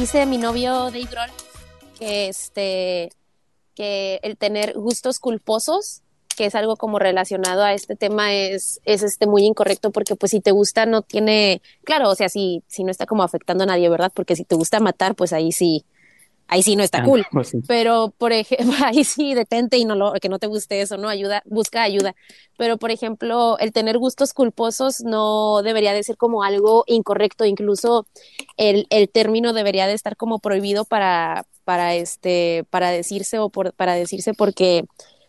dice mi novio Dave Grohl que este que el tener gustos culposos que es algo como relacionado a este tema es, es este muy incorrecto porque pues si te gusta no tiene, claro, o sea, si, si no está como afectando a nadie, ¿verdad? Porque si te gusta matar, pues ahí sí, ahí sí no está ah, cool. Pues Pero, por ejemplo, ahí sí detente y no lo, que no te guste eso, ¿no? Ayuda, busca ayuda. Pero, por ejemplo, el tener gustos culposos no debería de ser como algo incorrecto. Incluso el, el término debería de estar como prohibido para, para este, para decirse o por, para decirse porque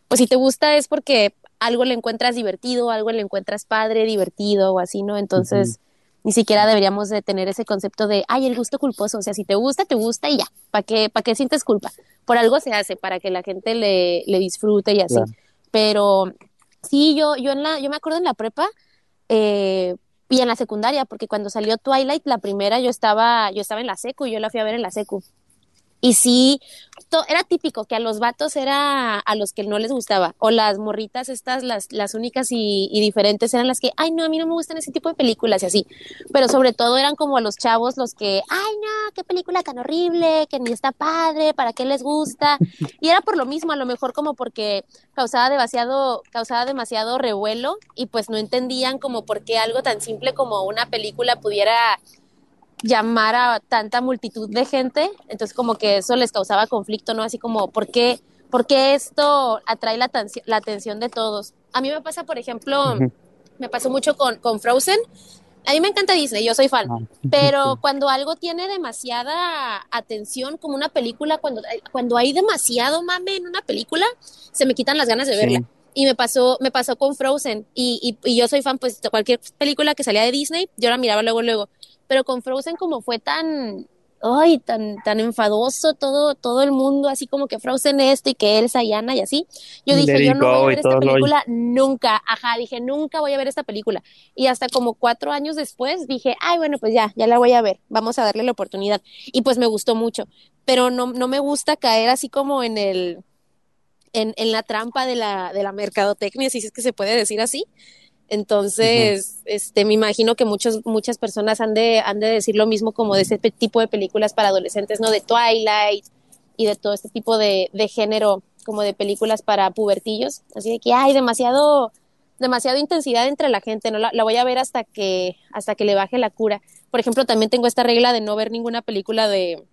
pues si te gusta es porque algo le encuentras divertido, algo le encuentras padre, divertido o así, ¿no? Entonces, ni siquiera deberíamos de tener ese concepto de, ay, el gusto culposo, o sea, si te gusta, te gusta y ya, ¿para qué, para qué sientes culpa? Por algo se hace, para que la gente le, le disfrute y así. Pero sí, yo, yo, en la, yo me acuerdo en la prepa, eh, y en la secundaria, porque cuando salió Twilight, la primera, yo estaba, yo estaba en la secu, y yo la fui a ver en la secu. Y sí, era típico que a los vatos era a los que no les gustaba. O las morritas estas, las, las únicas y, diferentes eran las que, ay, no, a mí no me gustan ese tipo de películas y así. Pero sobre todo eran como a los chavos los que, ay, no, qué película tan horrible, que ni está padre, ¿para qué les gusta? Y era por lo mismo, a lo mejor como porque causaba demasiado, causaba demasiado revuelo y pues no entendían como por qué algo tan simple como una película pudiera llamar a tanta multitud de gente, entonces como que eso les causaba conflicto, ¿no? Así como, ¿por qué, por qué esto atrae la, la, atención de todos? A mí me pasa, por ejemplo, me pasó mucho con, con Frozen. A mí me encanta Disney, yo soy fan, ah. pero cuando algo tiene demasiada atención, como una película, cuando, cuando hay demasiado mame en una película, se me quitan las ganas de verla. Y me pasó, me pasó con Frozen, y, y, y yo soy fan, pues, de cualquier película que salía de Disney, yo la miraba luego, luego pero con Frozen como fue tan, ay, tan, tan enfadoso todo, todo el mundo, así como que Frozen esto y que Elsa y Anna y así. Yo dije, yo no voy a ver esta película nunca, ajá, dije, nunca voy a ver esta película. Y hasta como cuatro años después dije, ay, bueno, pues ya, ya la voy a ver, vamos a darle la oportunidad. Y pues me gustó mucho, pero no, no me gusta caer así como en el, en, en la trampa de la, de la mercadotecnia, si es que se puede decir así, entonces, este, me imagino que muchos, muchas personas han de, han de decir lo mismo como de ese tipo de películas para adolescentes, ¿no? De Twilight y de todo este tipo de, de género, como de películas para pubertillos. Así de que hay demasiado, demasiado intensidad entre la gente, ¿no? La, la, voy a ver hasta que, hasta que le baje la cura. Por ejemplo, también tengo esta regla de no ver ninguna película de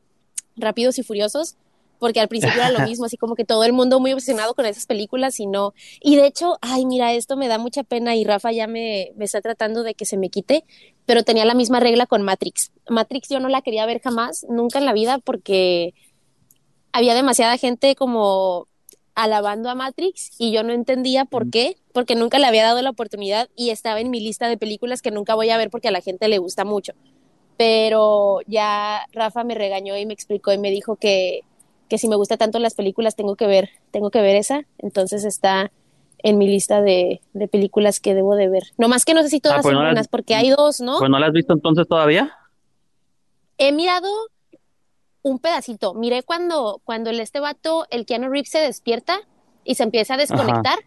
Rápidos y Furiosos, porque al principio era lo mismo, así como que todo el mundo muy obsesionado con esas películas y no. Y de hecho, ay, mira, esto me da mucha pena y Rafa ya me, me está tratando de que se me quite, pero tenía la misma regla con Matrix. Matrix yo no la quería ver jamás, nunca en la vida, porque había demasiada gente como alabando a Matrix y yo no entendía por qué, porque nunca le había dado la oportunidad y estaba en mi lista de películas que nunca voy a ver porque a la gente le gusta mucho. Pero ya Rafa me regañó y me explicó y me dijo que que si me gusta tanto las películas tengo que ver, tengo que ver esa, entonces está en mi lista de, de películas que debo de ver. No más que no sé si todas ah, pues son buenas, porque hay dos, ¿no? Pues no las has visto entonces todavía. He mirado un pedacito. Miré cuando, cuando el este vato, el Keanu Reeves se despierta y se empieza a desconectar,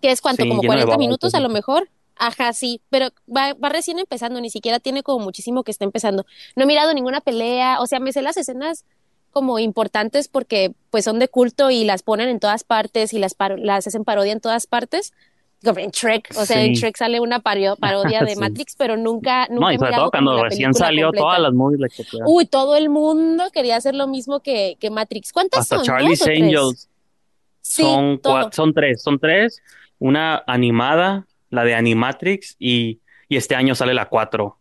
que es cuánto, como 40 minutos a lo mejor. Ajá, sí, pero va, va recién empezando, ni siquiera tiene como muchísimo que está empezando. No he mirado ninguna pelea, o sea, me sé las escenas como importantes porque pues son de culto y las ponen en todas partes y las, las hacen parodia en todas partes. Como en Shrek, o sea, en Shrek sale una parodia de Matrix, pero nunca, nunca No, y sobre todo cuando recién salió todas las movies. Uy, todo el mundo quería hacer lo mismo que, que Matrix. ¿Cuántas Hasta son? Charlie's Angels. son, son tres, son tres. Una animada, la de Animatrix, y, y este año sale la cuatro.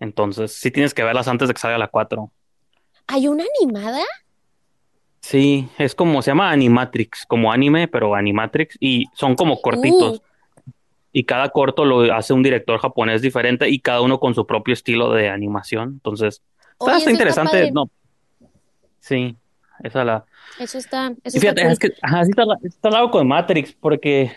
Entonces, sí tienes que verlas antes de que salga la cuatro. ¿Hay una animada? Sí, es como se llama Animatrix, como anime, pero Animatrix, y son como cortitos. Uh. Y cada corto lo hace un director japonés diferente y cada uno con su propio estilo de animación. Entonces, está, interesante. no. Sí, esa la. Eso está. Eso fíjate, es que ajá, sí está, está lado con Matrix, porque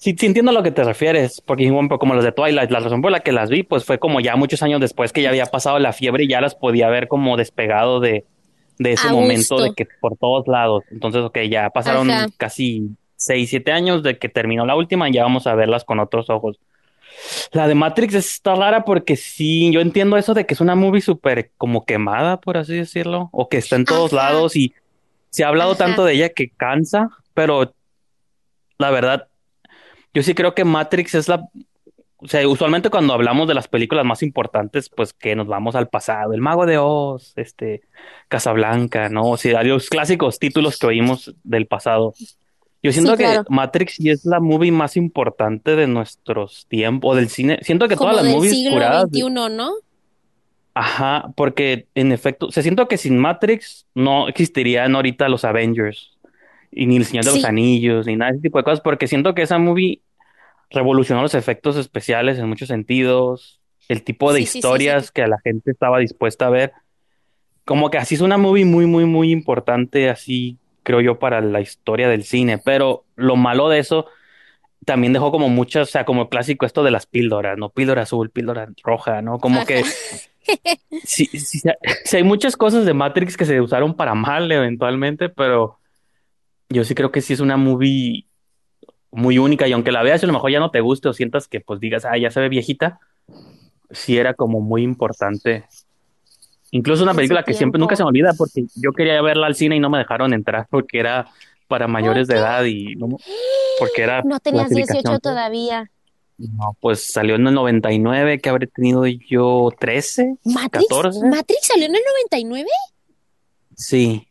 Sí, sí entiendo a lo que te refieres, porque como los de Twilight, la razón por la que las vi, pues fue como ya muchos años después que ya había pasado la fiebre y ya las podía ver como despegado de, de ese momento de que por todos lados. Entonces, ok, ya pasaron casi seis, siete años de que terminó la última y ya vamos a verlas con otros ojos. La de Matrix está rara porque sí, yo entiendo eso de que es una movie súper como quemada, por así decirlo, o que está en todos Ajá, lados y se ha hablado ajá. tanto de ella que cansa, pero la verdad, yo sí creo que Matrix es la, o sea, usualmente cuando hablamos de las películas más importantes, pues que nos vamos al pasado, El Mago de Oz, este, Casablanca, ¿no? O sea, los clásicos títulos que oímos del pasado. Yo Sí, siento que. Matrix sí es la movie más importante de nuestros tiempos, o del cine. Siento que todas Como las del movies siglo curadas, veintiuno, ¿no? ajá, porque en efecto, se siento que sin Matrix no existirían ahorita los Avengers, y ni el Señor de los Anillos, ni nada de ese tipo de cosas, porque siento que esa movie revolucionó los efectos especiales en muchos sentidos, el tipo de sí, sí, sí, historias que la gente estaba dispuesta a ver. Como que así es una movie muy, muy, muy importante, así creo yo, para la historia del cine. Pero lo malo de eso también dejó como muchas, o sea, como clásico esto de las píldoras, ¿no? Píldora azul, píldora roja, ¿no? Como Ajá. que sí, sí hay muchas cosas de Matrix que se usaron para mal eventualmente, pero yo sí creo que sí es una movie muy única y aunque la veas a lo mejor ya no te guste o sientas que pues digas, ah, ya se ve viejita, sí era como muy importante. Incluso una En película que siempre nunca se me olvida porque yo quería verla al cine y no me dejaron entrar porque era para ¿Por mayores de edad y no, porque era No tenías clasificación 18 C. todavía. No, pues salió en el 99, que habré tenido yo 13, ¿Matrix? 14. ¿Matrix salió en el 99? Sí,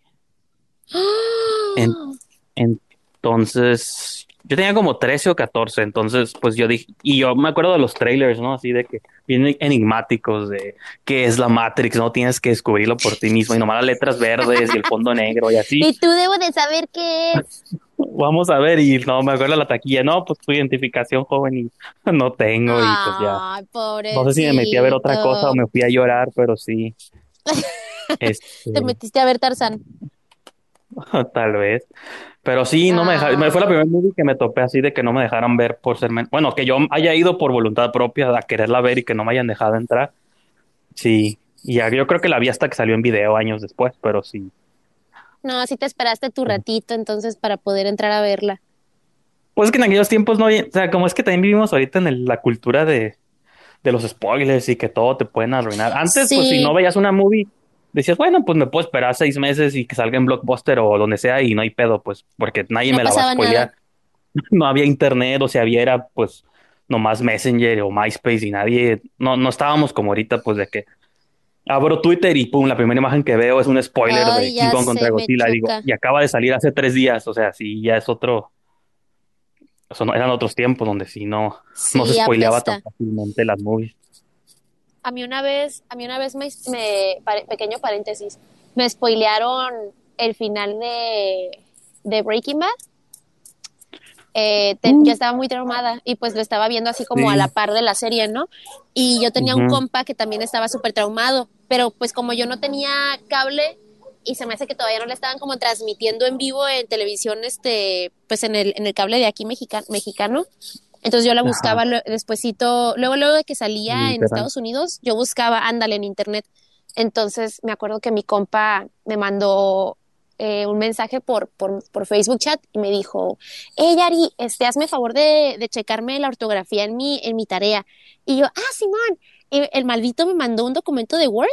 en- ¡Ah! Entonces yo tenía como 13 o 14, entonces pues yo dije, y yo me acuerdo de los trailers, ¿no? Así de que bien enigmáticos de qué es la Matrix, ¿no? Tienes que descubrirlo por ti mismo y nomás las letras verdes y el fondo negro y así. Y tú debo de saber qué es. Vamos a ver, y no, me acuerdo la taquilla, no, pues tu identificación joven y no tengo, y pues ya, Ay, no sé si me metí a ver otra cosa o pobrecito. me fui a llorar, pero sí, este, Te metiste a ver Tarzán. tal vez. Pero sí, no me dejaron, me fue la Ah, primera movie que me topé así de que no me dejaran ver por ser, men- bueno, que yo haya ido por voluntad propia a quererla ver y que no me hayan dejado entrar, sí, y ya, yo creo que la vi hasta que salió en video años después, pero sí. no, sí te esperaste tu ratito entonces para poder entrar a verla. Pues es que en aquellos tiempos no había, o sea, como es que también vivimos ahorita en el- la cultura de de los spoilers y que todo te pueden arruinar. Antes, pues si no veías una movie, decías, bueno, pues me puedo esperar seis meses y que salga en Blockbuster o donde sea y no hay pedo, pues porque nadie no me la va a spoilear. No había internet, o si había era pues nomás Messenger o MySpace y nadie, no, no estábamos como ahorita, pues de que abro Twitter y pum, la primera imagen que veo es un spoiler de King Kong contra Godzilla, digo, y acaba de salir hace tres días, o sea, sí, ya es otro, eran otros tiempos donde sí no, no se spoileaba tan fácilmente las movies. A mí una vez, a mí una vez me, me- pare- pequeño paréntesis, me spoilearon el final de, de Breaking Bad. Eh, te- yo estaba muy traumada y pues lo estaba viendo así como a la par de la serie, ¿no? Y yo tenía un compa que también estaba súper traumado, pero pues como yo no tenía cable y se me hace que todavía no le estaban como transmitiendo en vivo en televisión, este, pues en el, en el cable de aquí mexica- mexicano, entonces yo la Ajá. buscaba lue- despuesito, luego luego de que salía en en. Estados Unidos, yo buscaba, ándale, en internet. Entonces me acuerdo que mi compa me mandó eh, un mensaje por, por, por Facebook chat y me dijo, hey Yari, este, hazme favor de, de checarme la ortografía en mi, en mi tarea. Y yo, ah, Simón. Y el maldito me mandó un documento de Word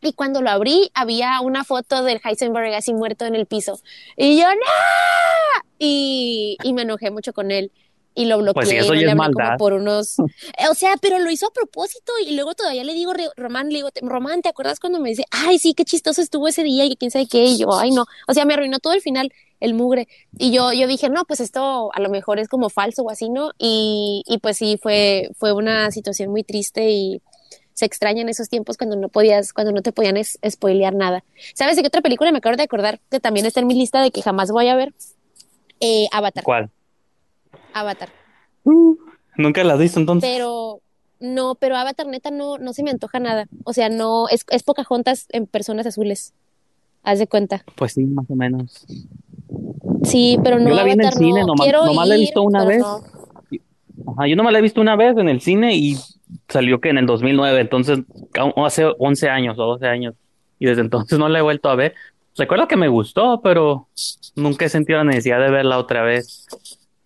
y cuando lo abrí había una foto del Heisenberg así muerto en el piso. Y yo, no. Y, y me enojé mucho con él. Y lo Pues bloqueé y eso no ya le es maldad. por unos... Eh, O sea, pero lo hizo a propósito. Y luego todavía le digo, Román, le digo, "Te- Román, ¿te acuerdas cuando me dice, ay, sí, qué chistoso estuvo ese día y quién sabe qué? Y yo, ay, no. O sea, me arruinó todo el final, el mugre. Y yo, yo dije, no, pues esto a lo mejor es como falso o así, ¿no? Y, y pues sí, fue, fue una situación muy triste y se extraña en esos tiempos cuando no podías, cuando no te podían es- spoilear nada. ¿Sabes de qué otra película me acabo de acordar que también está en mi lista de que jamás voy a ver? Eh, Avatar, ¿Cuál? Avatar. Uh, Nunca la has visto entonces. Pero no, pero Avatar neta no, no se me antoja nada. O sea, no, es, es Pocahontas en personas azules. Haz de cuenta. Pues sí, más o menos. Sí, pero Yo no, la vi en el Avatar cine, no. nomás, Quiero nomás la he visto una vez. no. Ajá, yo nomás la he visto una vez en el cine y salió que en el 2009, entonces hace 11 años o 12 años. Y desde entonces no la he vuelto a ver. Recuerdo que me gustó, pero nunca he sentido la necesidad de verla otra vez.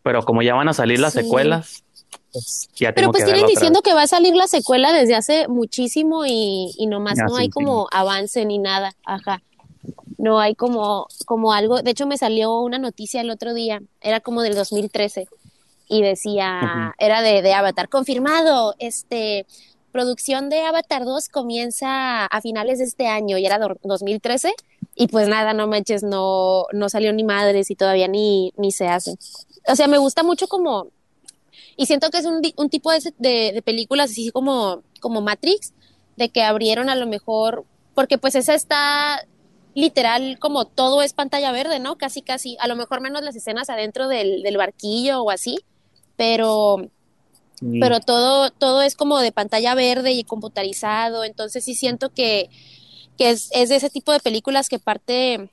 Pero como ya van a salir las Sí. secuelas, pues, ya Pero tengo pues que tienen diciendo que va a salir la secuela desde hace muchísimo y, y nomás Ya, no sí, hay sí. como avance ni nada. Ajá. No hay como, como algo. De hecho, me salió una noticia el otro día, era como del 2013, y decía, era de, de Avatar, confirmado, este, producción de Avatar 2 comienza a finales de este año, y era do- 2013, y pues nada, no manches, no, no salió ni madres y todavía ni, ni se hace. O sea, me gusta mucho como, y siento que es un, tipo de, de, de películas así como, como Matrix, de que abrieron a lo mejor, porque pues esa está literal como todo es pantalla verde, ¿no? Casi, casi, a lo mejor menos las escenas adentro del, del barquillo o así, pero, pero todo, todo es como de pantalla verde y computarizado, entonces sí siento que, que es, es de ese tipo de películas que parte,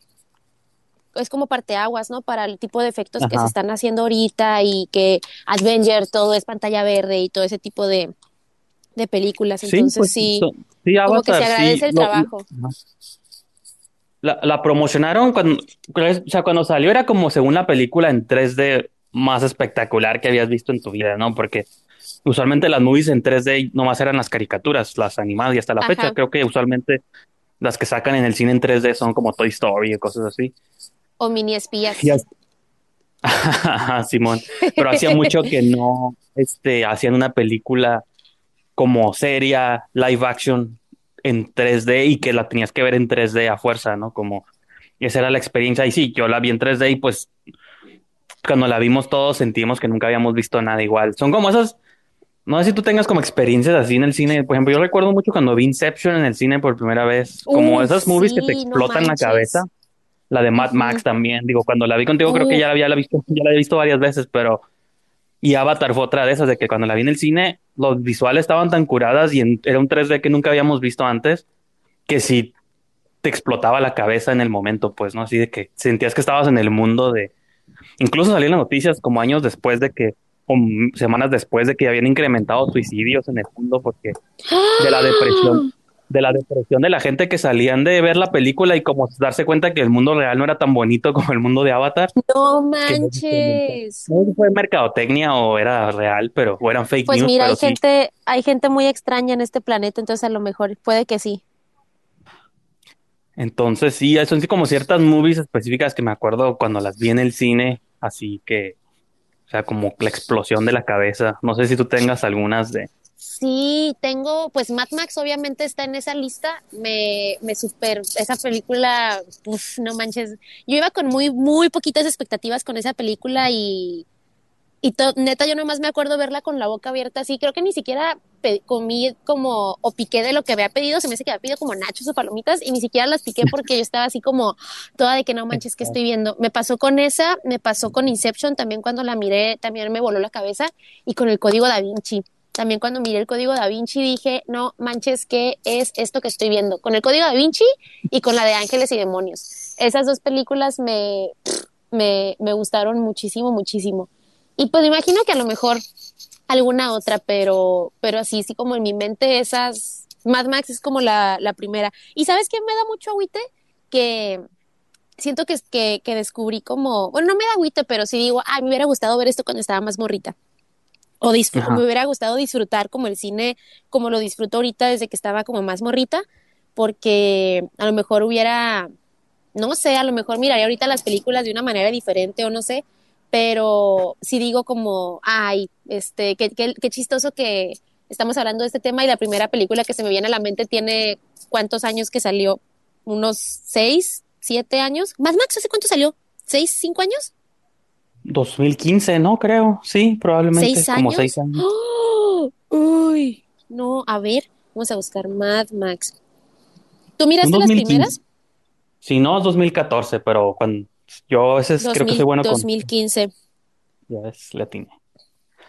es como parteaguas, ¿no? Para el tipo de efectos que se están haciendo ahorita y que Avenger todo es pantalla verde y todo ese tipo de, de películas, Sí, entonces pues, sí, sí, como que se agradece sí, el lo- trabajo. La, la promocionaron cuando, o sea, cuando salió era como según la película en 3D más espectacular que habías visto en tu vida, ¿no? Porque usualmente las movies en 3D nomás eran las caricaturas, las animadas y hasta la Ajá. fecha creo que usualmente las que sacan en el cine en 3D son como Toy Story y cosas así. O mini espías. Simón, pero hacía mucho que no este, hacían una película como seria, live action en 3D y que la tenías que ver en 3D a fuerza, ¿no? Como esa era la experiencia. Y sí, yo la vi en 3D y pues cuando la vimos todos sentimos que nunca habíamos visto nada igual. Son como esas, no sé si tú tengas como experiencias así en el cine. Por ejemplo, yo recuerdo mucho cuando vi Inception en el cine por primera vez, como Uf, esas movies que te no explotan la cabeza. La de Mad. Max también. Digo, cuando la vi contigo creo que ya la había visto, ya la había visto varias veces, pero y Avatar fue otra de esas, de que cuando la vi en el cine, los visuales estaban tan curadas y en- era un 3D que nunca habíamos visto antes, que sí te explotaba la cabeza en el momento, pues, ¿no? Así de que sentías que estabas en el mundo de... Incluso salían las noticias como años después de que, o semanas después de que habían incrementado suicidios en el mundo porque de la depresión, de la depresión de la gente que salían de ver la película y como darse cuenta que el mundo real no era tan bonito como el mundo de Avatar. No manches. No sé si fue mercadotecnia o era real, pero o eran fake Pues news, mira, pero hay sí. gente, hay gente muy extraña en este planeta, entonces a lo mejor puede que sí. Entonces sí, son sí como ciertas movies específicas que me acuerdo cuando las vi en el cine, así que, o sea, como la explosión de la cabeza. No sé si tú tengas algunas de... Sí, tengo, pues Mad Max obviamente está en esa lista. Me, me super, esa película, uf, no manches. Yo iba con muy, muy poquitas expectativas con esa película y, y neta, yo nomás me acuerdo verla con la boca abierta así. Creo que ni siquiera comí como, o piqué de lo que había pedido. Se me hace que había pedido como nachos o palomitas y ni siquiera las piqué porque yo estaba así como toda de que no manches que estoy viendo. Me pasó con esa, me pasó con Inception también cuando la miré, también me voló la cabeza y con el código Da Vinci. También cuando miré el código Da Vinci dije, no manches, ¿qué es esto que estoy viendo? Con el código Da Vinci y con la de Ángeles y Demonios. Esas dos películas me, me, me gustaron muchísimo, muchísimo. Y pues imagino que a lo mejor alguna otra, pero, pero así, sí como en mi mente esas, Mad Max es como la, la primera. ¿Y sabes qué me da mucho agüite? Que siento que, que, que descubrí como, bueno, no me da agüite, pero sí digo, ay, me hubiera gustado ver esto cuando estaba más morrita. O me hubiera gustado disfrutar como el cine, como lo disfruto ahorita desde que estaba como más morrita, porque a lo mejor hubiera, no sé, a lo mejor miraría ahorita las películas de una manera diferente o no sé, pero sí digo como, ay, este, qué, qué, qué chistoso que estamos hablando de este tema y la primera película que se me viene a la mente tiene cuántos años que salió, unos seis, siete años. Mad Max, ¿hace cuánto salió? ¿Seis, cinco años? 2015, ¿no? Creo, sí, probablemente. ¿Seis Como años? seis años. ¡Oh! Uy, no, a ver, vamos a buscar Mad Max. ¿Tú miraste las 2015. primeras? Sí, no, es 2014, pero cuando yo a veces creo que 2000, soy bueno con... 2015. Ya ves, latino.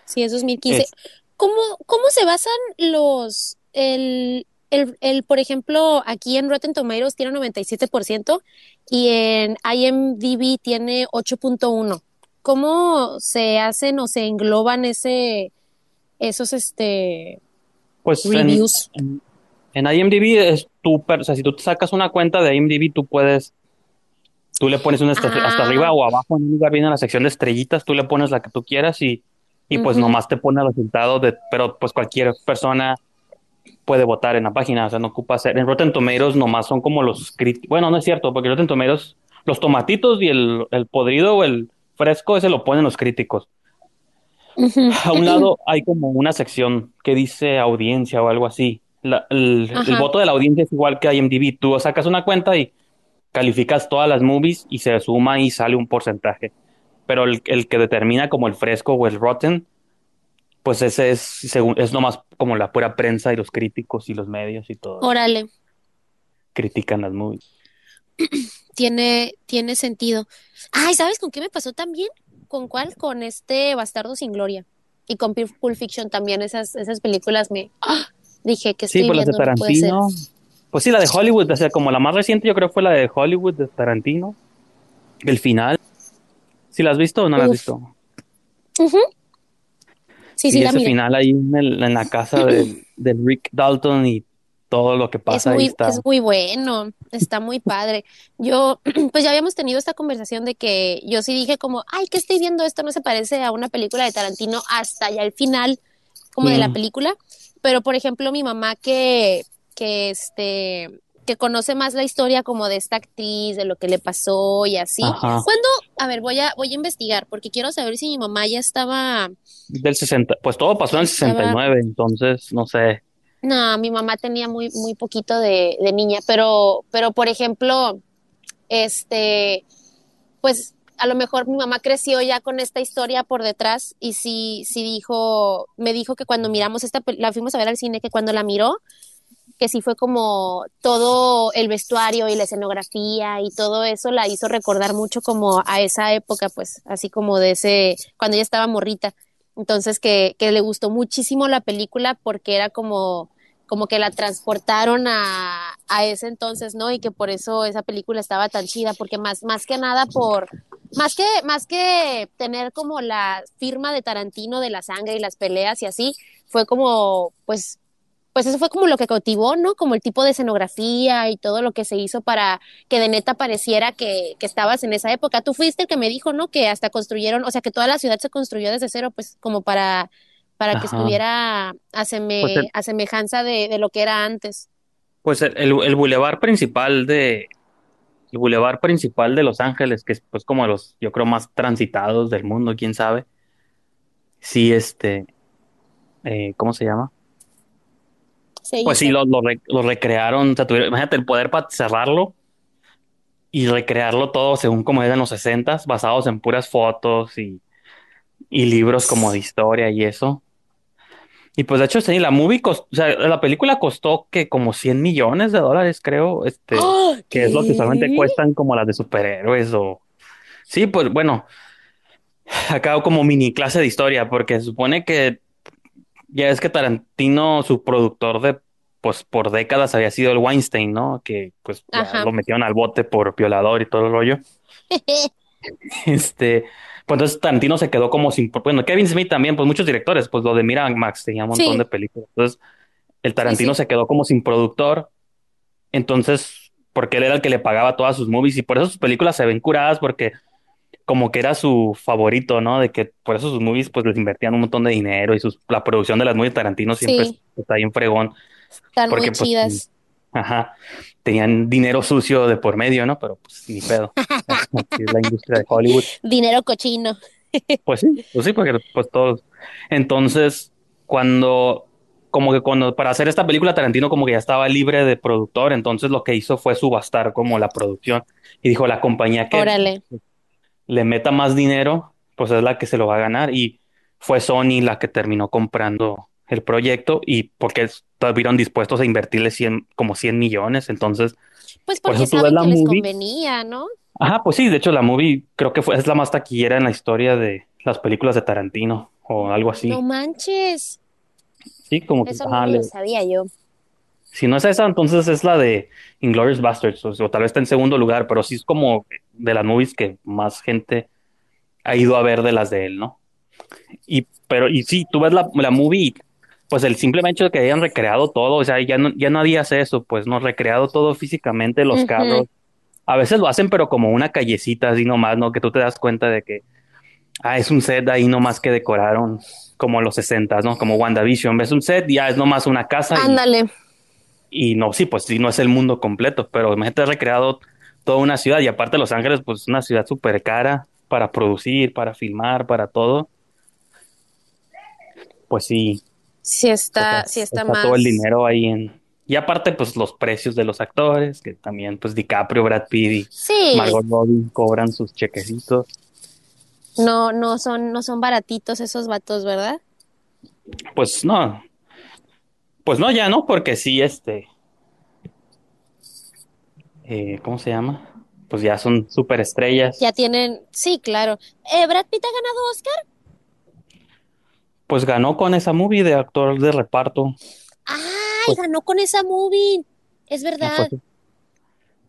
Sí, es 2015. Es- ¿Cómo, cómo se basan los, el, el, el, por ejemplo, aquí en Rotten Tomatoes tiene 97% y en IMDb tiene 8.1? ¿Cómo se hacen o se engloban ese, esos, este, Pues reviews? en, en IMDb es tu, o sea, si tú te sacas una cuenta de IMDb, tú puedes, tú le pones una hasta, hasta Ah. arriba o abajo, en un lugar viene la sección de estrellitas, tú le pones la que tú quieras y y pues nomás te pone el resultado de, pero pues cualquier persona puede votar en la página, o sea, no ocupa hacer. En Rotten Tomatoes nomás son como los críticos. Bueno, no es cierto, porque Rotten Tomatoes, los tomatitos y el, el podrido o el fresco, ese lo ponen los críticos. A un lado hay como una sección que dice audiencia o algo así. el, voto de la audiencia es igual que IMDb. Tú sacas una cuenta y calificas todas las movies y se suma y sale un porcentaje. Pero el, el que determina como el fresco o el rotten pues ese es, según, es nomás como la pura prensa y los críticos y los medios y todo. Órale. Critican las movies. tiene, tiene sentido. Ay, ¿sabes con qué me pasó también? ¿Con cuál? Con este Bastardo sin Gloria. Y con Pulp Fiction también, esas, esas películas me ¡ah! dije que sí, pues las de Tarantino. Pues sí, la de Hollywood, o sea, como la más reciente yo creo fue la de Hollywood de Tarantino. El final. ¿Sí la has visto o no la has visto? Sí, sí, y ese final ahí en, la casa de, Rick Dalton y todo lo que pasa. Es muy, está. es muy bueno, está muy padre. Yo, pues ya habíamos tenido esta conversación de que yo sí dije como, ay, ¿qué estoy viendo? Esto no se parece a una película de Tarantino hasta ya el final como de la mm. película. Pero, por ejemplo, mi mamá que, que este, que conoce más la historia como de esta actriz, de lo que le pasó y así. ¿Cuándo? A ver, voy a, voy a investigar porque quiero saber si mi mamá ya estaba... Del 60, pues todo pasó en el 69, entonces no sé. No, mi mamá tenía muy, muy poquito de, de niña, pero, pero por ejemplo, este, pues a lo mejor mi mamá creció ya con esta historia por detrás y sí, sí dijo, me dijo que cuando miramos esta, la fuimos a ver al cine, que cuando la miró, que sí fue como todo el vestuario y la escenografía y todo eso la hizo recordar mucho como a esa época, pues así como de ese, cuando ella estaba morrita. Entonces que, que le gustó muchísimo la película porque era como, como que la transportaron a, a ese entonces, ¿no? Y que por eso esa película estaba tan chida, porque más, más que nada por, más que, más que tener como la firma de Tarantino de la sangre y las peleas y así, fue como, pues, pues eso fue como lo que cautivó, ¿no? Como el tipo de escenografía y todo lo que se hizo para que de neta pareciera que, estabas en esa época. Tú fuiste el que me dijo, ¿no? Que hasta construyeron, o sea, que toda la ciudad se construyó desde cero, pues como para, para que estuviera a, pues semejanza de, lo que era antes. Pues el, el, bulevar principal de, el bulevar principal de Los Ángeles, que es pues como los, yo creo, más transitados del mundo, quién sabe. Sí, este, eh, ¿cómo se llama? Pues sí, lo, lo, recrearon, o sea, imagínate el poder para cerrarlo y recrearlo todo según como era en los 60 basados en puras fotos y, y libros como de historia y eso. Y pues de hecho, sí, la movie o sea, la película costó que como 100 millones de dólares, creo, este, ¡Ah! que es lo que solamente cuestan como las de superhéroes o... Sí, pues bueno, acá como mini clase de historia, porque se supone que ya es que Tarantino, su productor de, pues por décadas había sido el Weinstein, ¿no? Que pues lo metieron al bote por violador y todo el rollo. este, pues entonces Tarantino se quedó como sin, bueno, Kevin Smith también, pues muchos directores, pues lo de Miramax tenía un montón de películas. Entonces, el Tarantino se quedó como sin productor. Entonces, porque él era el que le pagaba todas sus movies y por eso sus películas se ven curadas porque como que era su favorito, ¿no? De que por eso sus movies pues les invertían un montón de dinero y sus, la producción de las movies Tarantino siempre está bien fregón. Están muy pues, chidas. Ajá, tenían dinero sucio de por medio, ¿no? Pero pues ni pedo. es la industria de Hollywood. Dinero cochino. pues sí, pues sí, porque pues todos. Entonces, cuando, como que cuando, para hacer esta película, Tarantino como que ya estaba libre de productor, entonces lo que hizo fue subastar como la producción. Y dijo, la compañía que... Órale le meta más dinero, pues es la que se lo va a ganar. Y fue Sony la que terminó comprando el proyecto y porque estuvieron dispuestos a invertirle 100, como 100 millones. Entonces, pues porque saben que les convenía, ¿no? Ajá, pues sí, de hecho la movie creo que fue, es la más taquillera en la historia de las películas de Tarantino o algo así. No manches. Sí, como que... Eso no lo sabía yo. Si no es esa, entonces es la de Inglorious Bastards, o, tal vez está en segundo lugar, pero sí es como de las movies que más gente ha ido a ver de las de él, ¿no? Y, pero, y sí, tú ves la, la movie, pues el simple hecho de que hayan recreado todo, o sea, ya, no, ya nadie hace eso, pues, ¿no? Recreado todo físicamente, los carros. A veces lo hacen, pero como una callecita así nomás, ¿no? Que tú te das cuenta de que Ah, es un set ahí nomás que decoraron como los 60, ¿no? Como WandaVision. Ves un set, ya es nomás una casa. Ándale. Y, no, sí, pues sí, no es el mundo completo, pero imagínate recreado toda una ciudad y aparte Los Ángeles, pues es una ciudad súper cara para producir, para filmar, para todo. Pues sí. Sí está, sí está, está más. todo el dinero ahí en, y aparte, pues los precios de los actores, que también, pues DiCaprio, Brad Pitt y Sí. Margot Robbie cobran sus chequecitos. No, no son, no son baratitos esos vatos, ¿verdad? Pues no. Pues no, ya no, porque sí, este. Eh, ¿cómo se llama? Pues ya son superestrellas. Ya tienen, sí, claro. Eh, ¿Brad Pitt ha ganado Oscar? Pues ganó con esa movie de actor de reparto. ¡Ay! Pues- ganó con esa movie. Es Fue verdad. su,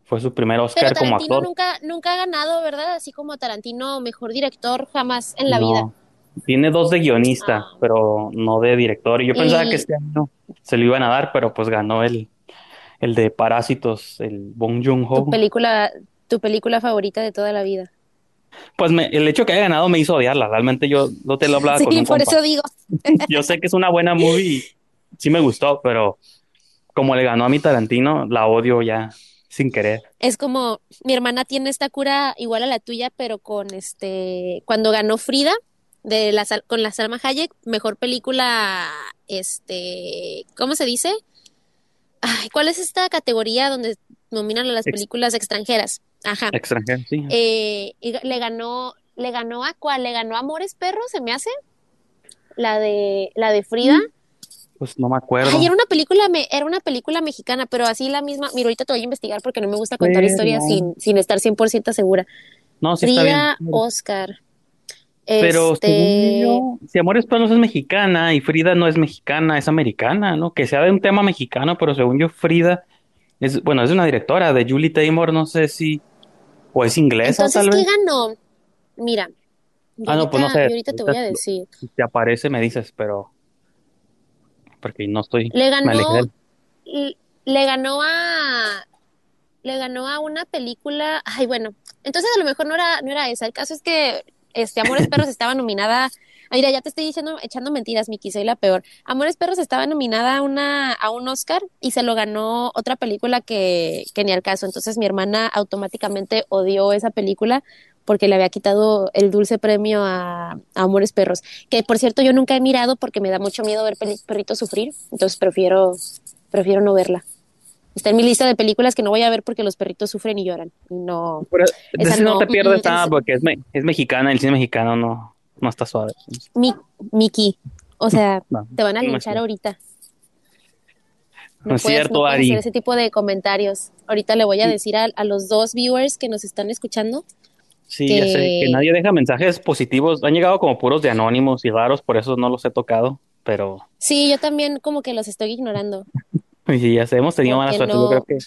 fue su primer Pero Oscar como actor. nunca, nunca ha ganado, ¿verdad? Así como Tarantino, mejor director jamás en la No. vida. Tiene dos de guionista, Ah. pero no de director. Y yo pensaba Y- que este año se lo iban a dar, pero pues ganó el, el de Parásitos, el Bong Joon-ho. Tu película, tu película favorita de toda la vida. Pues me- el hecho que haya ganado me hizo odiarla. Realmente yo no te lo hablaba con Sí, un por compa. eso digo. Yo sé que es una buena movie y sí me gustó, pero como le ganó a mi Tarantino, la odio ya sin querer. Es como, mi hermana tiene esta cura igual a la tuya, pero con este, cuando ganó Frida de la, con la Salma Hayek, mejor película, este, ¿cómo se dice? Ay, ¿cuál es esta categoría donde nominan a las Ex- películas extranjeras? Ajá. Extranjero, sí. Eh, y le ganó, le ganó a cuál, le ganó a Amores Perros, se me hace, la de, la de Frida. Pues no me acuerdo. Ay, era una película, me, era una película mexicana, pero así la misma. Mira, ahorita te voy a investigar porque no me gusta contar Pero- historias sin, sin estar 100% segura. No, sí está Frida bien. Oscar. Pero Este, según yo, si Amores Perros es mexicana y Frida no es mexicana, es americana, ¿no? Que sea de un tema mexicano, pero según yo, Frida es, bueno, es una directora de Julie Taymor, no sé si, o es inglesa entonces, tal ¿qué vez. ganó? Mira, Ah, no, pues no sé. ahorita te voy a decir. Si te aparece, me dices, pero porque no estoy, Le ganó, del- le ganó a, le ganó a una película. Ay, bueno, entonces a lo mejor no era, no era esa. El caso es que este Amores Perros estaba nominada. Mira, ya te estoy diciendo, echando mentiras, Miki, soy la peor. Amores Perros estaba nominada a una, a un Oscar y se lo ganó otra película que, que ni al caso. Entonces mi hermana automáticamente odió esa película porque le había quitado el dulce premio a, a Amores Perros. Que por cierto yo nunca he mirado porque me da mucho miedo ver perritos sufrir. Entonces prefiero, prefiero no verla. Está en mi lista de películas que no voy a ver porque los perritos sufren y lloran. No. Pero Esa no no, te pierdes mm, nada es- porque es, me- es mexicana, el cine mexicano no, no está suave. Mi, Miki. O sea, No, te van a no linchar cierto. ahorita. No es puedes- cierto, no Ari. hacer ese tipo de comentarios. Ahorita le voy a decir a, a los dos viewers que nos están escuchando. Sí, ya sé, que- que nadie deja mensajes positivos. Han llegado como puros de anónimos y raros, por eso no los he tocado. Pero Sí, yo también como que los estoy ignorando. sí, ya hemos tenido mala suerte. Yo no- creo que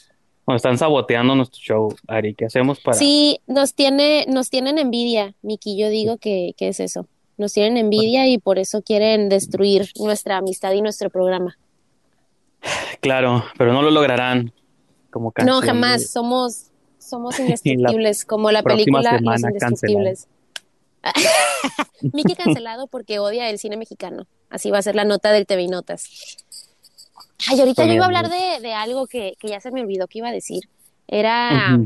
nos están saboteando nuestro show, Ari. ¿Qué hacemos para...? Sí, nos tiene, nos tienen envidia, Miki. Yo digo que, que es eso. Nos tienen envidia y por eso quieren destruir nuestra amistad y nuestro programa. Claro, pero no lo lograrán. Como No, de- jamás. Somos, somos indestructibles, como la película Los Indestructibles. Miki cancelado porque odia el cine mexicano. Así va a ser la nota del TV y Notas. Ay, ahorita yo iba a hablar de, de algo que, que ya se me olvidó que iba a decir. Era.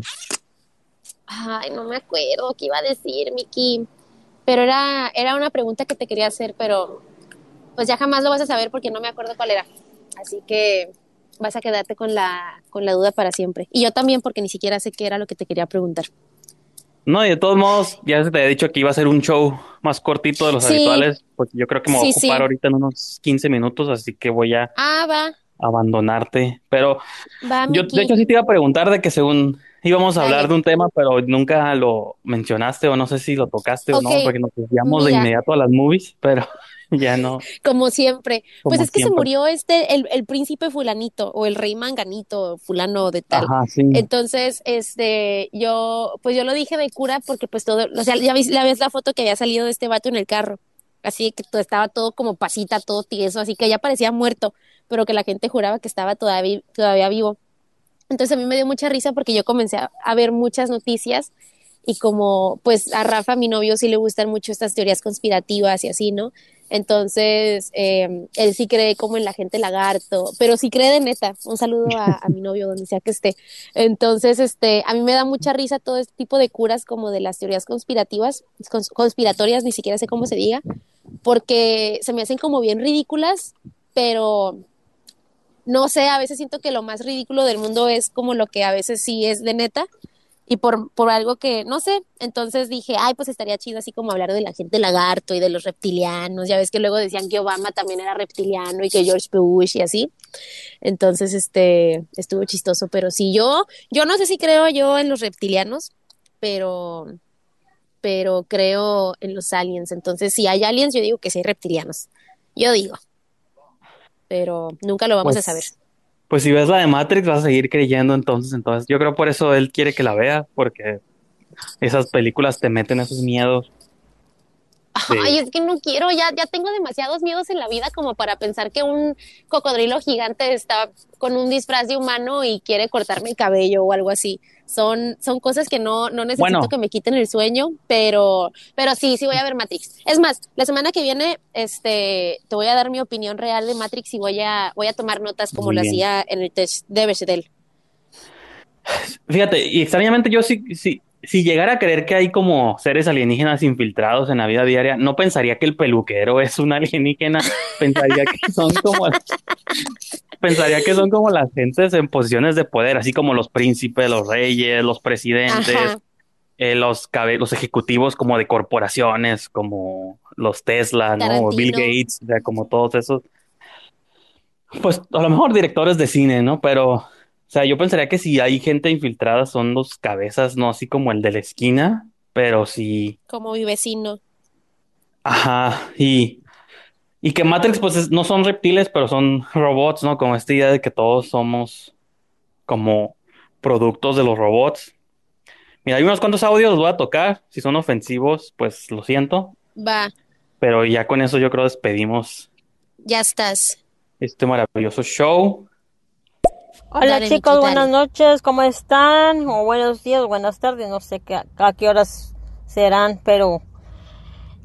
Ay, no me acuerdo qué iba a decir, Miki. Pero era, era una pregunta que te quería hacer, pero pues ya jamás lo vas a saber porque no me acuerdo cuál era. Así que vas a quedarte con la, con la duda para siempre. Y yo también, porque ni siquiera sé qué era lo que te quería preguntar. No, y de todos modos, ya se te había dicho que iba a ser un show más cortito de los Sí. habituales, porque yo creo que me voy a sí. ocupar ahorita en unos 15 minutos, así que voy a Ah, va, abandonarte. Pero va, yo, de hecho, sí te iba a preguntar de que según íbamos a Dale. hablar de un tema, pero nunca lo mencionaste o no sé si lo tocaste o no, porque nos desviamos de inmediato a las movies, pero ya no. Como siempre. Pues es que se murió este, el, el príncipe fulanito, o el rey manganito, fulano de tal. Ajá, sí. Entonces, este, yo, pues yo lo dije de cura porque pues todo, o sea, ya ves, ya ves la foto que había salido de este vato en el carro. Así que todo, estaba todo como pasita, todo tieso, así que ya parecía muerto, pero que la gente juraba que estaba todavía, todavía vivo. Entonces a mí me dio mucha risa porque yo comencé a, ver muchas noticias y como pues a Rafa, mi novio, sí le gustan mucho estas teorías conspirativas y así, ¿no? Entonces, eh, él sí cree como en la gente lagarto, pero sí cree de neta. Un saludo a, mi novio, donde sea que esté. Entonces, este, a mí me da mucha risa todo este tipo de curas como de las teorías conspirativas, conspiratorias, ni siquiera sé cómo se diga, porque se me hacen como bien ridículas, pero no sé, a veces siento que lo más ridículo del mundo es como lo que a veces sí es de neta y por, por algo que, no sé, entonces dije, ay, pues estaría chido así como hablar de la gente lagarto y de los reptilianos, ya ves que luego decían que Obama también era reptiliano y que George Bush y así, entonces, este, estuvo chistoso, pero sí, yo, yo no sé si creo yo en los reptilianos, pero, pero creo en los aliens, entonces si hay aliens, yo digo que sí hay reptilianos, yo digo, pero nunca lo vamos a pues, saber pues si ves la de Matrix vas a seguir creyendo entonces, entonces yo creo por eso él quiere que la vea, porque esas películas te meten esos miedos. Ay, es que no quiero, ya, ya tengo demasiados miedos en la vida como para pensar que un cocodrilo gigante está con un disfraz de humano y quiere cortarme el cabello o algo así. Son, son cosas que no, no necesito que me quiten el sueño, pero, pero sí, sí voy a ver Matrix. Es más, la semana que viene, este, te voy a dar mi opinión real de Matrix y voy a, voy a tomar notas como lo hacía en el test de Bechdel. Fíjate, y extrañamente yo sí, sí, si llegara a creer que hay como seres alienígenas infiltrados en la vida diaria, no pensaría que el peluquero es un alienígena, pensaría que son como pensaría que son como las gentes en posiciones de poder, así como los príncipes, los reyes, los presidentes, eh, los los ejecutivos como de corporaciones, como los Tesla, ¿no? Bill Gates, o sea, como todos esos. Pues a lo mejor directores de cine, ¿no? Pero o sea, yo pensaría que si hay gente infiltrada son los cabezas, no así como el de la esquina, pero sí. Como mi vecino. Ajá, y, y que Matrix, pues no son reptiles, pero son robots, ¿no? Como esta idea de que todos somos como productos de los robots. Mira, hay unos cuantos audios, los voy a tocar. Si son ofensivos, pues lo siento. Va. Pero ya con eso yo creo despedimos. Ya estás. Este maravilloso show. Hola chicos, buenas noches, ¿cómo están? O buenos días, buenas tardes, no sé qué, a qué horas serán, pero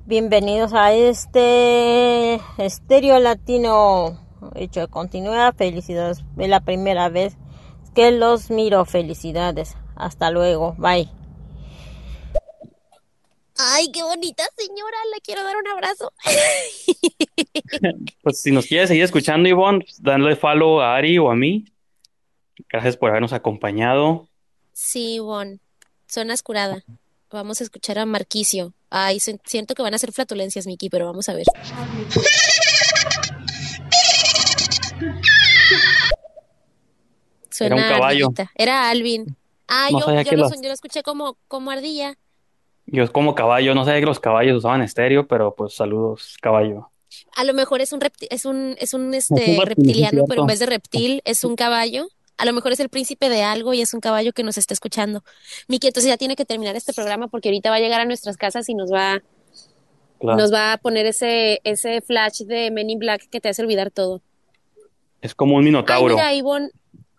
bienvenidos a este estéreo latino hecho de continuidad. Felicidades, es la primera vez que los miro. Felicidades, hasta luego, bye. Ay, qué bonita señora, le quiero dar un abrazo. pues si nos quieres seguir escuchando, Ivonne, pues, dándole follow a Ari o a mí. Gracias por habernos acompañado. Sí, Bon. Zonas curada. Vamos a escuchar a Marquicio. Ay, siento que van a ser flatulencias, Miki, pero vamos a ver. Era un caballo. Era Alvin. Ah, yo, lo, escuché como, como ardilla. Yo es como caballo, no sabía que los caballos usaban estéreo, pero pues saludos, caballo. A lo mejor es un es un, es un este reptiliano, pero en vez de reptil es un caballo a lo mejor es el príncipe de algo y es un caballo que nos está escuchando. Miki, entonces ya tiene que terminar este programa porque ahorita va a llegar a nuestras casas y nos va, nos va a poner ese, ese flash de Men in Black que te hace olvidar todo. Es como un minotauro. Ay, mira, Ivonne,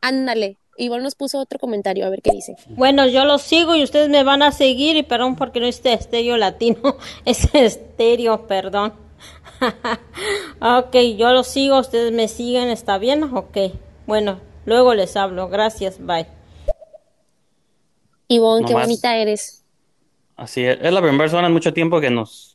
ándale. Ivonne nos puso otro comentario, a ver qué dice. Bueno, yo lo sigo y ustedes me van a seguir, y perdón porque no es estéreo latino, es estéreo, perdón. ok, yo lo sigo, ustedes me siguen, ¿está bien? Ok, bueno, Luego les hablo. Gracias. Bye. Ivonne, qué bonita eres. Así es. Es la primera persona en mucho tiempo que nos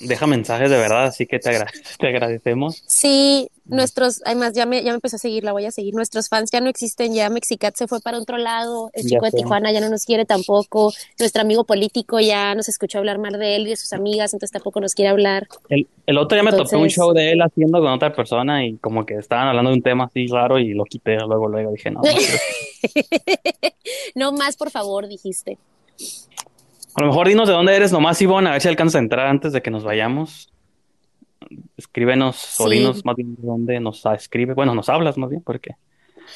deja mensajes de verdad, así que te, te agradecemos. Sí, nuestros, además ya me, ya me empezó a seguir, la voy a seguir. Nuestros fans ya no existen, ya Mexicat se fue para otro lado, el chico de Tijuana ya no nos quiere tampoco, nuestro amigo político ya nos escuchó hablar mal de él y de sus amigas, entonces tampoco nos quiere hablar. El, el otro día me tocó un show de él haciendo con otra persona y como que estaban hablando de un tema así raro y lo quité, luego, luego dije, no. No, más, por favor, dijiste. A lo mejor dinos de dónde eres nomás, Ivonne, a ver si alcanzas a entrar antes de que nos vayamos escríbenos o dinos más bien dónde nos escribe, bueno, nos hablas más bien, porque...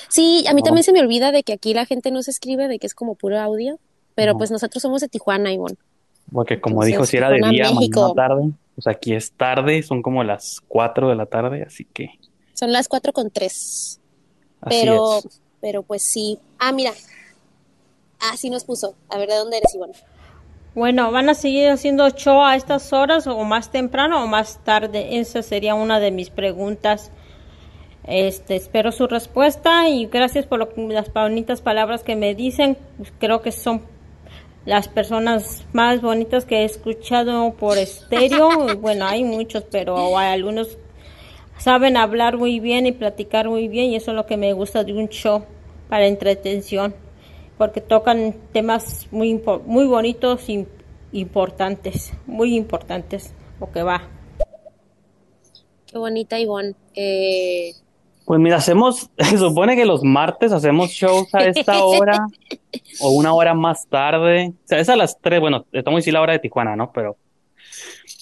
Sí, a mí también se me olvida de que aquí la gente no se escribe, de que es como puro audio, pero pues nosotros somos de Tijuana, Ivonne. Porque como dijo, si era de día, mañana tarde, pues aquí es tarde, son como las 4 de la tarde, así que... Son las 4 con 3. Pero, pero pues sí. Ah, mira. Ah, sí nos puso. A ver, ¿de dónde eres, Ivonne? Bueno, ¿van a seguir haciendo show a estas horas o más temprano o más tarde? Esa sería una de mis preguntas. Este, espero su respuesta y gracias por las bonitas palabras que me dicen. Creo que son las personas más bonitas que he escuchado por estéreo. bueno, hay muchos, pero hay algunos saben hablar muy bien y platicar muy bien y eso es lo que me gusta de un show para entretención porque tocan temas muy, muy bonitos y importantes, muy importantes, lo que va. Qué bonita, Ivonne. Eh... Pues mira, hacemos, se supone que los martes hacemos shows a esta hora o una hora más tarde. O sea, es a las tres, bueno, estamos diciendo la hora de Tijuana, ¿no? Pero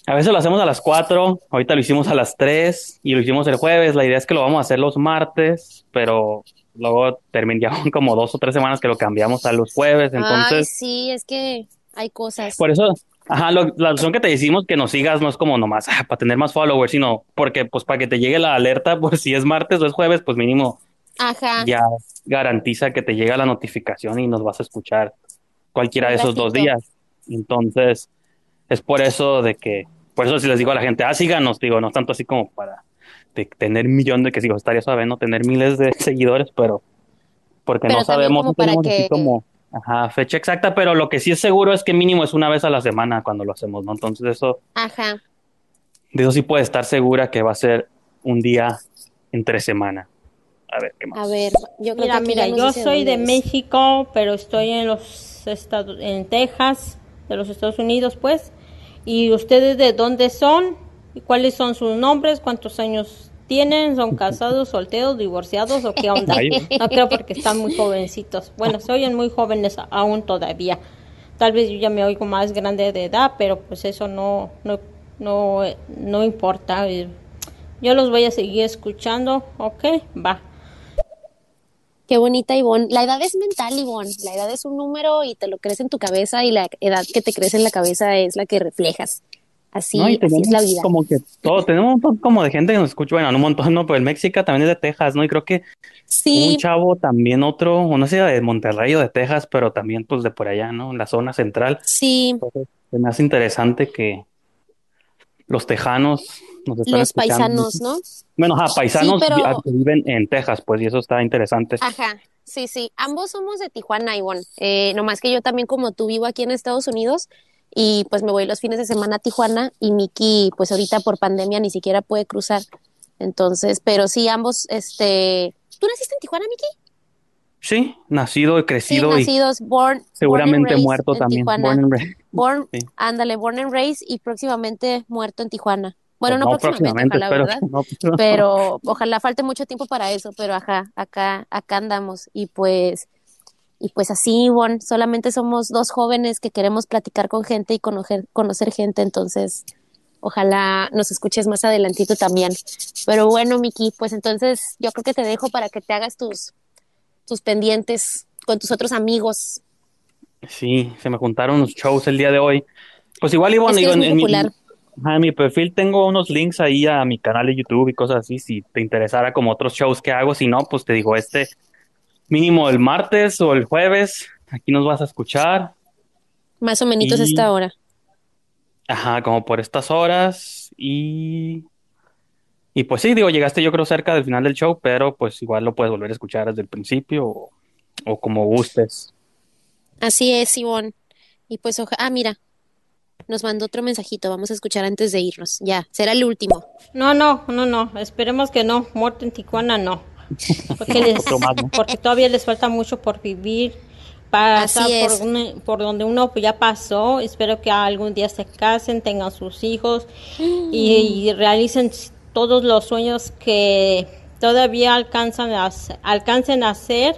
a veces lo hacemos a las cuatro, ahorita lo hicimos a las tres y lo hicimos el jueves. La idea es que lo vamos a hacer los martes, pero luego terminaron como dos o tres semanas que lo cambiamos a los jueves, entonces... Ay, sí, es que hay cosas. Por eso, ajá, la razón que te decimos que nos sigas no es como nomás ah, para tener más followers, sino porque pues para que te llegue la alerta, pues si es martes o es jueves, pues mínimo Ajá. ya garantiza que te llega la notificación y nos vas a escuchar cualquiera de esos dos días. Entonces, es por eso de que, por eso si les digo a la gente, ah, síganos, digo, no tanto así como para de tener un millón de que sigo estaría suave, no tener miles de seguidores, pero porque no sabemos, no tenemos como ajá, fecha exacta, pero lo que sí es seguro es que mínimo es una vez a la semana cuando lo hacemos, ¿no? Entonces eso, ajá. de eso sí puede estar segura que va a ser un día entre semana. A ver, ¿qué más? A ver, yo mira, mira, yo soy de México, pero estoy en los estados, en Texas, de los Estados Unidos, pues. ¿Y ustedes de dónde son? ¿Y cuáles son sus nombres? ¿Cuántos años tienen? ¿Son casados, solteros, divorciados o qué onda? No creo porque están muy jovencitos. Bueno, se oyen muy jóvenes aún todavía. Tal vez yo ya me oigo más grande de edad, pero pues eso no, no, no, no importa. Yo los voy a seguir escuchando. Ok, va. Qué bonita, Ivonne. La edad es mental, Ivonne. La edad es un número y te lo crees en tu cabeza y la edad que te crece en la cabeza es la que reflejas. Así, es la vida. Como que todo, tenemos un montón como de gente que nos escucha, bueno, un montón, no, pero el México también es de Texas, ¿no? Y creo que sí. un chavo también otro, no sé, de Monterrey o de Texas, pero también pues de por allá, ¿no? En la zona central. Sí. Entonces, me hace interesante que los tejanos nos están Los paisanos, ¿no? Bueno, ajá, paisanos que viven en Texas, pues, y eso está interesante. Ajá. Sí, sí, ambos somos de Tijuana, Ivonne. Eh, nomás que yo también, como tú, vivo aquí en Estados Unidos y pues me voy los fines de semana a Tijuana y Miki pues ahorita por pandemia ni siquiera puede cruzar. Entonces, pero sí ambos, este, ¿tú naciste en Tijuana, Miki? Sí, nacido y crecido. Sí, nacidos, born, seguramente muerto también. Born and raised. Born, ándale, born and raised y próximamente muerto en Tijuana. Bueno, pues no, próximamente, ojalá, ¿verdad? pero ojalá falte mucho tiempo para eso, pero ajá, acá, acá andamos y pues y pues así, bueno, solamente somos dos jóvenes que queremos platicar con gente y conocer, conocer gente, entonces ojalá nos escuches más adelantito también. Pero bueno, Miki, pues entonces yo creo que te dejo para que te hagas tus, tus pendientes con tus otros amigos. Sí, se me juntaron los shows el día de hoy. Pues igual, Ivonne, en, mi, en mi perfil tengo unos links ahí a mi canal de YouTube y cosas así, si te interesara como otros shows que hago, si no, pues te digo, este mínimo el martes o el jueves. Aquí nos vas a escuchar. Más o menos a esta hora. Ajá, como por estas horas. Y. Y pues sí, digo, llegaste yo creo cerca del final del show, pero pues igual lo puedes volver a escuchar desde el principio o, o como gustes. Así es, Ivonne. Y pues, ojalá. ah, mira, nos mandó otro mensajito, vamos a escuchar antes de irnos. Ya, será el último. No, no, no, no, esperemos que no. Muerto en Tijuana, no. Porque, porque todavía les falta mucho por vivir, pasar por, por, donde uno ya pasó. Espero que algún día se casen, tengan sus hijos y, realicen todos los sueños que todavía alcanzan a, alcancen a hacer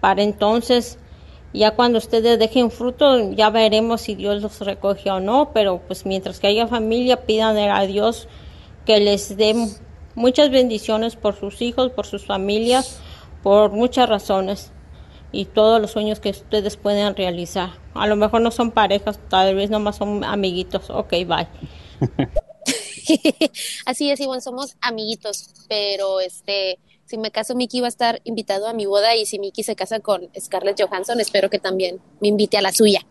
para entonces ya cuando ustedes dejen fruto ya veremos si Dios los recoge o no pero pues mientras que haya familia pidan a Dios que les dé Muchas bendiciones por sus hijos, por sus familias, por muchas razones y todos los sueños que ustedes pueden realizar. A lo mejor no son parejas, tal vez nomás son amiguitos. Ok, bye. Así es, Ivonne, somos amiguitos, pero este, si me caso, Miki va a estar invitado a mi boda y si Miki se casa con Scarlett Johansson, espero que también me invite a la suya.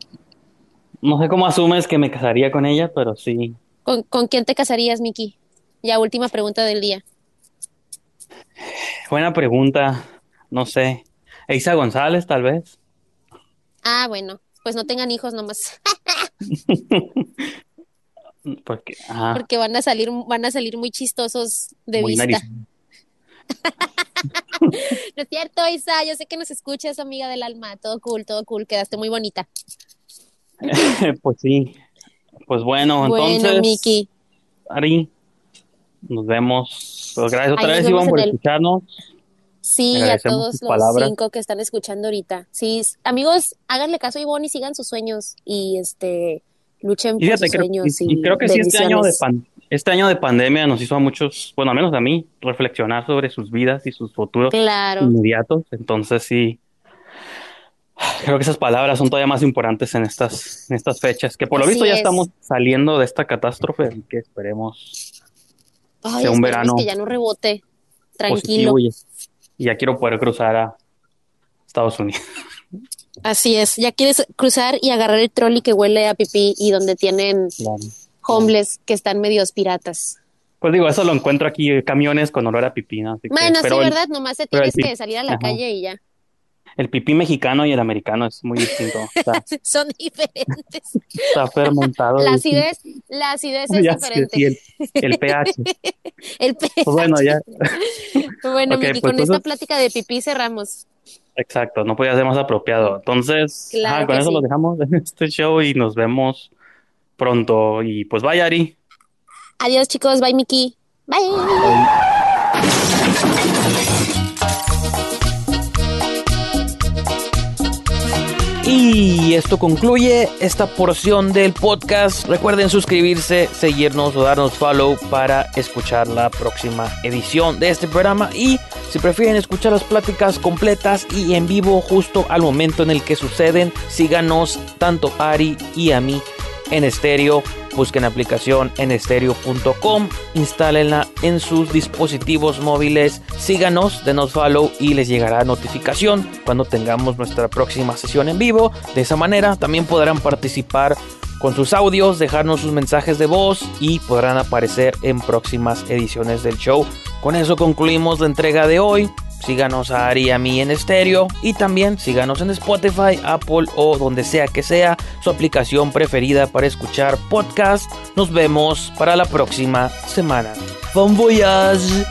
no sé cómo asumes que me casaría con ella, pero sí. ¿Con, ¿con quién te casarías, Miki? Ya última pregunta del día. Buena pregunta. No sé. Eisa González, tal vez. Ah, bueno. Pues no tengan hijos nomás. Porque, Porque van a salir, van a salir muy chistosos de vista. no es cierto, Isa, yo sé que nos escuchas, amiga del alma. Todo cool, todo cool, quedaste muy bonita. pues sí. Pues bueno, bueno entonces. Miki. Ari, nos vemos. Pues gracias otra vez, Iván, por escucharnos. Sí, a todos los cinco que están escuchando ahorita. Sí, amigos, háganle caso a Ivonne y sigan sus sueños y este luchen por sus sueños. Y, creo que sí, este año, de este año de pandemia nos hizo a muchos, bueno, al menos a mí, reflexionar sobre sus vidas y sus futuros inmediatos. Entonces sí, creo que esas palabras son todavía más importantes en estas, en estas fechas, que por lo visto ya estamos saliendo de esta catástrofe y que esperemos sea un verano. que ya no rebote. Tranquilo y ya quiero poder cruzar a Estados Unidos. Así es, ya quieres cruzar y agarrar el trolley que huele a pipí y donde tienen homeless que están medios piratas. Pues digo, eso lo encuentro aquí, camiones con olor a pipí, ¿no? bueno, sí, ¿verdad? Nomás te tienes que salir a la calle y ya. El pipí mexicano y el americano es muy distinto. Son diferentes. Está fermentado. La acidez, la acidez es diferente. el, pH. el pH. Pues bueno, ya. bueno, Miki, pues con esta plática de pipí cerramos. Exacto, no podía ser más apropiado. Entonces, con eso lo dejamos en este show y nos vemos pronto. Y pues bye, Ari. Adiós, chicos. Bye, Miki. bye. Y esto concluye esta porción del podcast. Recuerden suscribirse, seguirnos o darnos follow para escuchar la próxima edición de este programa. Y si prefieren escuchar las pláticas completas y en vivo justo al momento en el que suceden, síganos tanto Ari y a mí en estéreo Busquen la aplicación en estereo.com, instálenla en sus dispositivos móviles, síganos, denos follow y les llegará notificación cuando tengamos nuestra próxima sesión en vivo. De esa manera también podrán participar con sus audios, dejarnos sus mensajes de voz y podrán aparecer en próximas ediciones del show. Con eso concluimos la entrega de hoy. Síganos a Ari a mí en estéreo y también síganos en Spotify, Apple o donde sea que sea su aplicación preferida para escuchar podcast. Nos vemos para la próxima semana. Bon voyage!